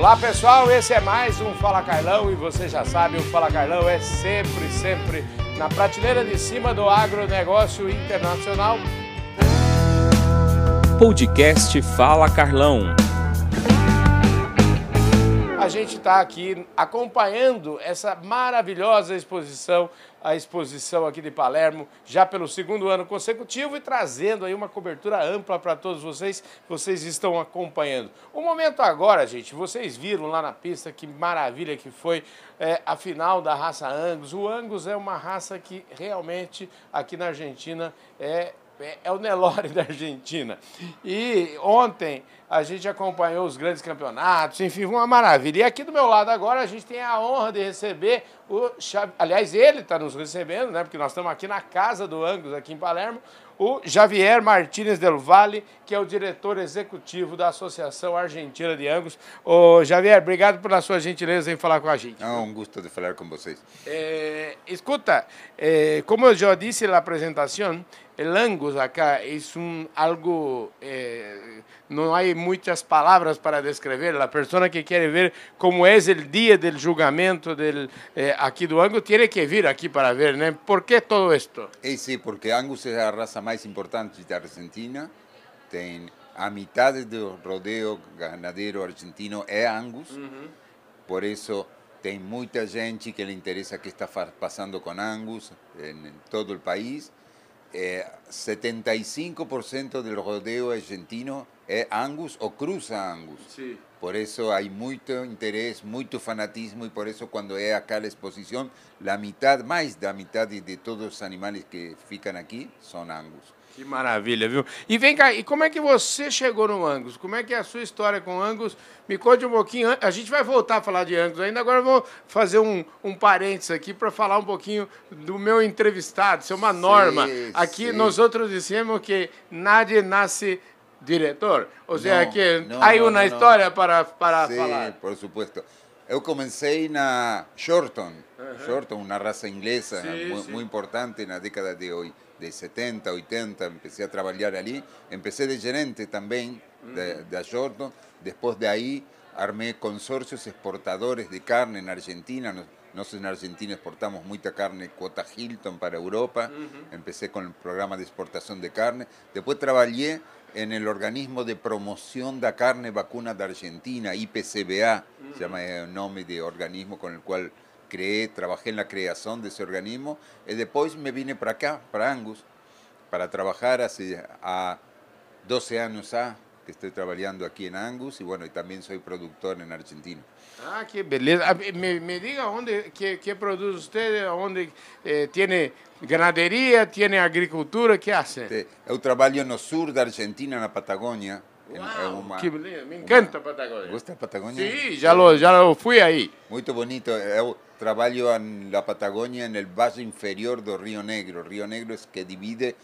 Olá pessoal, esse é mais um Fala Carlão e você já sabe, o Fala Carlão é sempre, sempre na prateleira de cima do agronegócio internacional. Podcast Fala Carlão. Gente está aqui acompanhando essa maravilhosa exposição, a exposição aqui de Palermo, já pelo segundo ano consecutivo e trazendo aí uma cobertura ampla para todos vocês, vocês estão acompanhando. O momento agora, gente, vocês viram lá na pista que maravilha que foi é, a final da raça Angus. O Angus é uma raça que realmente aqui na Argentina é é, o Nelore da Argentina. E ontem a gente acompanhou os grandes campeonatos, enfim, uma maravilha. E aqui do meu lado agora a gente tem a honra de receber o aliás, ele está nos recebendo, né? Porque nós estamos aqui na casa do Angus, aqui em Palermo, o Javier Martínez del Valle, que é o diretor executivo da Associação Argentina de Angus. Ô, Javier, obrigado pela sua gentileza em falar com a gente. É um gosto de falar com vocês. É, escuta, é, como eu já disse na apresentação, el Angus acá es un, algo, eh, no hay muchas palabras para descrever. La persona que quiere ver cómo es el día del julgamento del, eh, aquí do Angus tiene que vir aquí para ver, ¿no? ¿Por qué todo esto? Eh, sí, porque Angus es la raza más importante de Argentina. Tem a mitad del rodeo ganadero argentino es Angus. Uh -huh. Por eso tem muita gente que le interesa qué está pasando con Angus en todo el país eh, 75% del rodeo argentino es Angus o cruza Angus. Sí. Por eso hay mucho interés, mucho fanatismo y por eso cuando es acá la exposición, la mitad, más de la mitad de, de todos los animales que fican aquí son Angus. Que maravilha, viu? E vem cá, e como é que você chegou no Angus? Como é que é a sua história com Angus? Me conte um pouquinho. A gente vai voltar a falar de Angus ainda, agora vou fazer um, um parênteses aqui para falar um pouquinho do meu entrevistado, isso é uma norma. Sim, aqui sim. nós outros dissemos que nadie nasce diretor. Ou seja, não, que não, há uma história para, para sim, falar. por supuesto. Eu comecei na Shorton, Shorton, uma raça inglesa muito importante na década de hoje de 70, 80, empecé a trabajar allí. Empecé de gerente también de, de Ashorton. Después de ahí armé consorcios exportadores de carne en Argentina. Nosotros en Argentina exportamos mucha carne cuota Hilton para Europa. Empecé con el programa de exportación de carne. Después trabajé en el organismo de promoción de carne vacuna de Argentina, IPCBA, se llama el nombre de organismo con el cual creé, trabajé en la creación de ese organismo y después me vine para acá, para Angus, para trabajar hace a 12 años ya que estoy trabajando aquí en Angus y bueno, y también soy productor en Argentina. Ah, qué beleza. Me, me diga dónde, qué, qué, produce usted, dónde eh, tiene ganadería, tiene agricultura, ¿qué hace? Yo trabajo en el sur de Argentina, en la Patagonia, Wow, uma, que beleza. Me encanta a Patagônia. Gosta da Patagônia? Sim, já lo, já lo fui aí. Muito bonito. Eu trabalho na Patagônia no valle inferior do Rio Negro. Rio Negro é que divide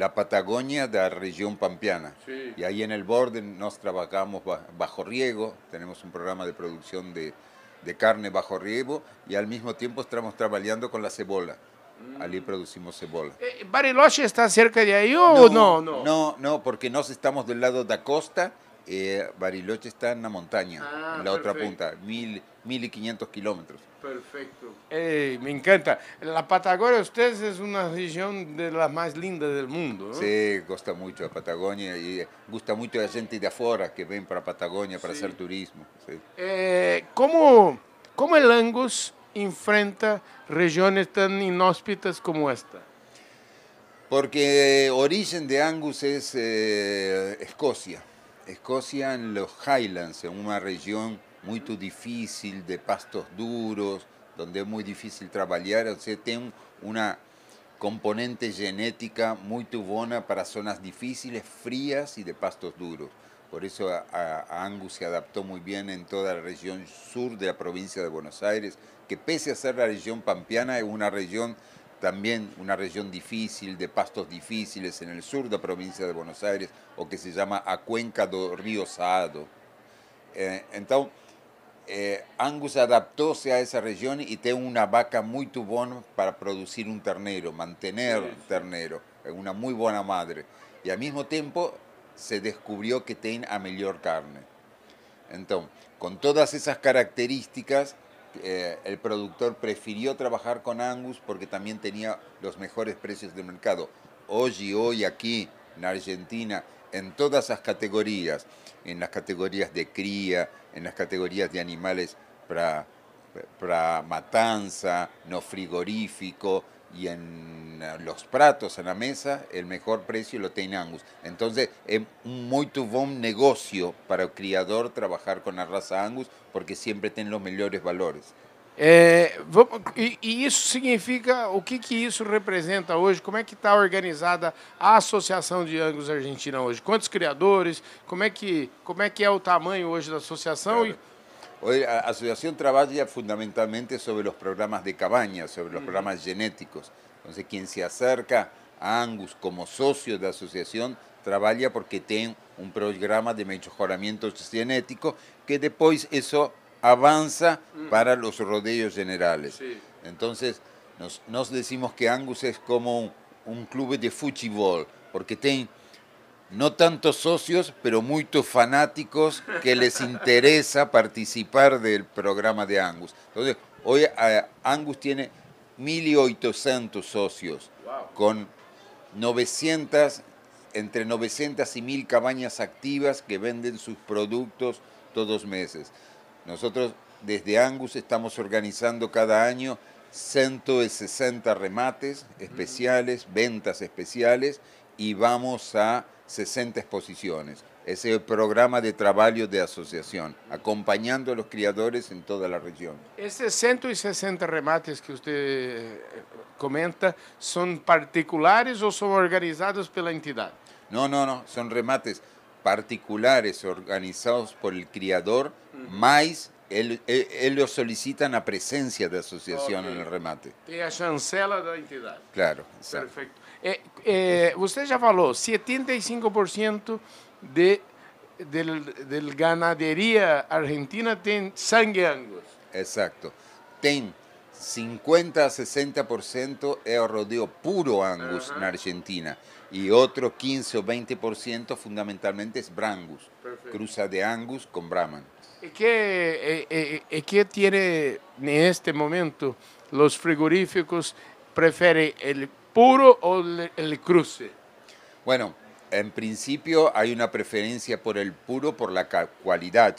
a Patagônia da região pampeana. Sí. E aí no borde nós trabalhamos bajo riego, temos um programa de produção de, de carne bajo riego e ao mesmo tempo estamos trabalhando com a cebola. Ali producimos cebola. Eh, ¿Bariloche está cerca de ahí o no? No, no, no, porque nos estamos del lado de la costa. Eh, Bariloche está en la montaña, ah, en la perfecto. otra punta, mil, mil y quinientos kilómetros. Perfecto. Eh, me encanta. La Patagonia, ustedes es una región de las más lindas del mundo. ¿no? Sí, gusta mucho la Patagonia y gusta mucho la gente de afuera que ven para Patagonia para Sí. hacer turismo. sí. Eh, ¿cómo, ¿Cómo el Angus enfrenta regiones tan inhóspitas como esta? Porque origen de Angus es eh, Escocia. Escocia en los Highlands, en una región muy difícil, de pastos duros, donde es muy difícil trabajar. O sea, tiene una componente genética muy buena para zonas difíciles, frías y de pastos duros. Por eso a, a Angus se adaptó muy bien en toda la región sur de la provincia de Buenos Aires, que pese a ser la región pampeana, es una región también una región difícil, de pastos difíciles en el sur de la provincia de Buenos Aires, o que se llama a cuenca do Río Saado. Eh, entonces, eh, Angus adaptóse a esa región y tiene una vaca muy buena para producir un ternero, mantener Sí, ternero, una muy buena madre. Y al mismo tiempo se descubrió que tiene a mejor carne. Entonces, con todas esas características, eh, el productor prefirió trabajar con Angus porque también tenía los mejores precios del mercado. Hoy y hoy aquí en Argentina, en todas las categorías, en las categorías de cría, en las categorías de animales para matanza, no frigorífico, y en los pratos en la mesa, el mejor precio lo tiene Angus. Entonces, es un muy buen negocio para el criador trabajar con la raza Angus porque siempre tiene los mejores valores. É, vamos, e, e, isso significa, o que, que isso representa hoje? Como é que está organizada a Associação de Angus Argentina hoje? Quantos criadores? Como é que, como é, que é o tamanho hoje da associação? Hoy a asociación trabaja fundamentalmente sobre los programas de cabaña, sobre los programas genéticos. Entonces, quien se acerca a Angus como socio de asociación trabaja porque tiene un programa de mejoramiento genético que después eso avanza para los rodeos generales. Entonces, nos, decimos que Angus es como un, un club de fútbol, porque tiene no tantos socios, pero muchos fanáticos que les interesa participar del programa de Angus. Entonces, hoy eh, Angus tiene 1.800 socios, con 900, entre 900 y 1.000 cabañas activas que venden sus productos todos meses. Nosotros desde Angus estamos organizando cada año 160 remates especiales, ventas especiales, y vamos a 60 exposiciones. Es el programa de trabajo de asociación, acompañando a los criadores en toda la región. Estos 160 remates que usted eh, comenta, ¿son particulares o son organizados por la entidad? No, no, no, son remates particulares organizados por el criador, más ellos solicitan la presencia de asociación en el remate. Y a chancela la entidad. Claro, Perfecto. É, é, você já falou, 75% de, de, de ganaderia argentina tem sangue angus. Exato. Tem 50 a 60% é o rodeo puro angus uh -huh. na Argentina e outro 15 ou 20% fundamentalmente é brangus, Perfecto. cruza de angus com brahman. ¿Y qué, eh, eh, ¿Qué tiene en este momento los frigoríficos? ¿Prefieren el puro o el cruce? Bueno, en principio hay una preferencia por el puro por la calidad.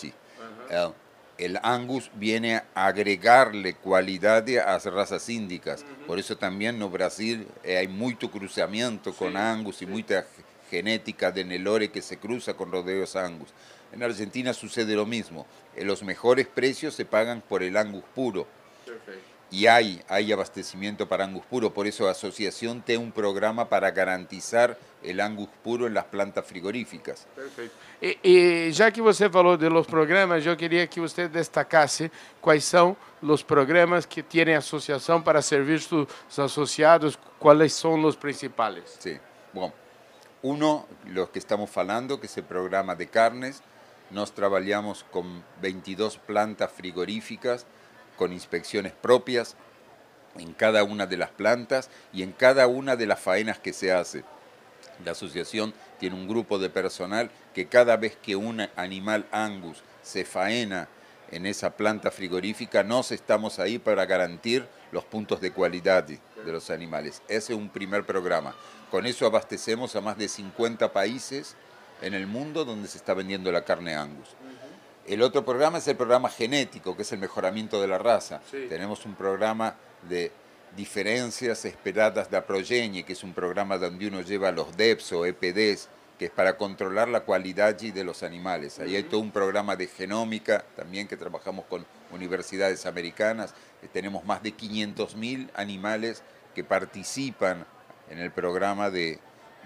el, Angus viene a agregarle cualidad a las razas índicas. Por eso también en Brasil eh, hay mucho cruzamiento con Angus y mucha genética de Nelore que se cruza con rodeos Angus. En Argentina sucede lo mismo. Los mejores precios se pagan por el Angus puro y hay, hay abastecimiento para Angus puro, por eso la asociación tiene un programa para garantizar el Angus puro en las plantas frigoríficas. Perfeito. E, e já que você falou de los programas, eu queria que você destacasse quais são os programas que tem a associação para servir seus associados, quais são os principais. Sí, bom. Uno, los que estamos falando, que es el programa de carnes, nos trabajamos con 22 plantas frigoríficas, con inspecciones propias en cada una de las plantas y en cada una de las faenas que se hace. La asociación tiene un grupo de personal que cada vez que un animal angus se faena en esa planta frigorífica, nos estamos ahí para garantir los puntos de cualidad de los animales. Ese es un primer programa. Con eso abastecemos a más de 50 países en el mundo donde se está vendiendo la carne angus. El otro programa es el programa genético, que es el mejoramiento de la raza. Tenemos un programa de diferencias esperadas de progenie, que es un programa donde uno lleva los DEPS o EPDs, que es para controlar la cualidad de los animales. Ahí hay todo un programa de genómica también que trabajamos con universidades americanas. Tenemos más de 500.000 animales que participan en el programa de,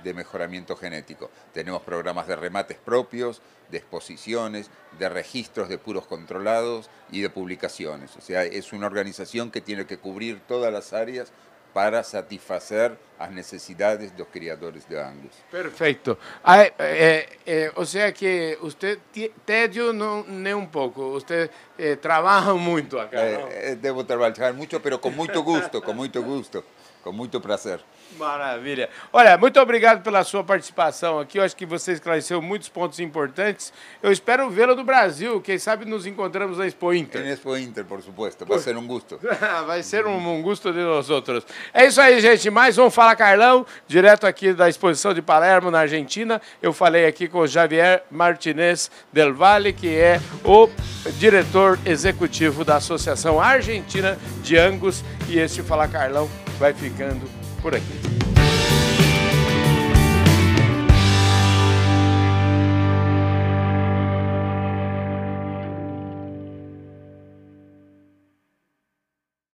de mejoramiento genético. Tenemos programas de remates propios, de exposiciones, de registros de puros controlados y de publicaciones. O sea, es una organización que tiene que cubrir todas las áreas para satisfacer as necessidades dos criadores de Angus. Perfeito. Ah, é, é, é, ou seja que você tédio não nem um pouco, você é, trabalha muito acá. É, devo trabalhar muito, mas com muito gosto, com muito gosto, com muito prazer. Maravilha. Olha, muito obrigado pela sua participação aqui. Eu acho que você esclareceu muitos pontos importantes. Eu espero vê-lo no Brasil. Quem sabe nos encontramos na Expo Inter. Na Expo Inter, por supuesto. Vai ser um gosto. Vai ser um, um gosto de nós outros. É isso aí, gente. Mais um Fala Carlão, direto aqui da exposição de Palermo, na Argentina. Eu falei aqui com o Javier Martinez Del Valle, que é o diretor executivo da Associação Argentina de Angus. E este Fala Carlão vai ficando por aqui.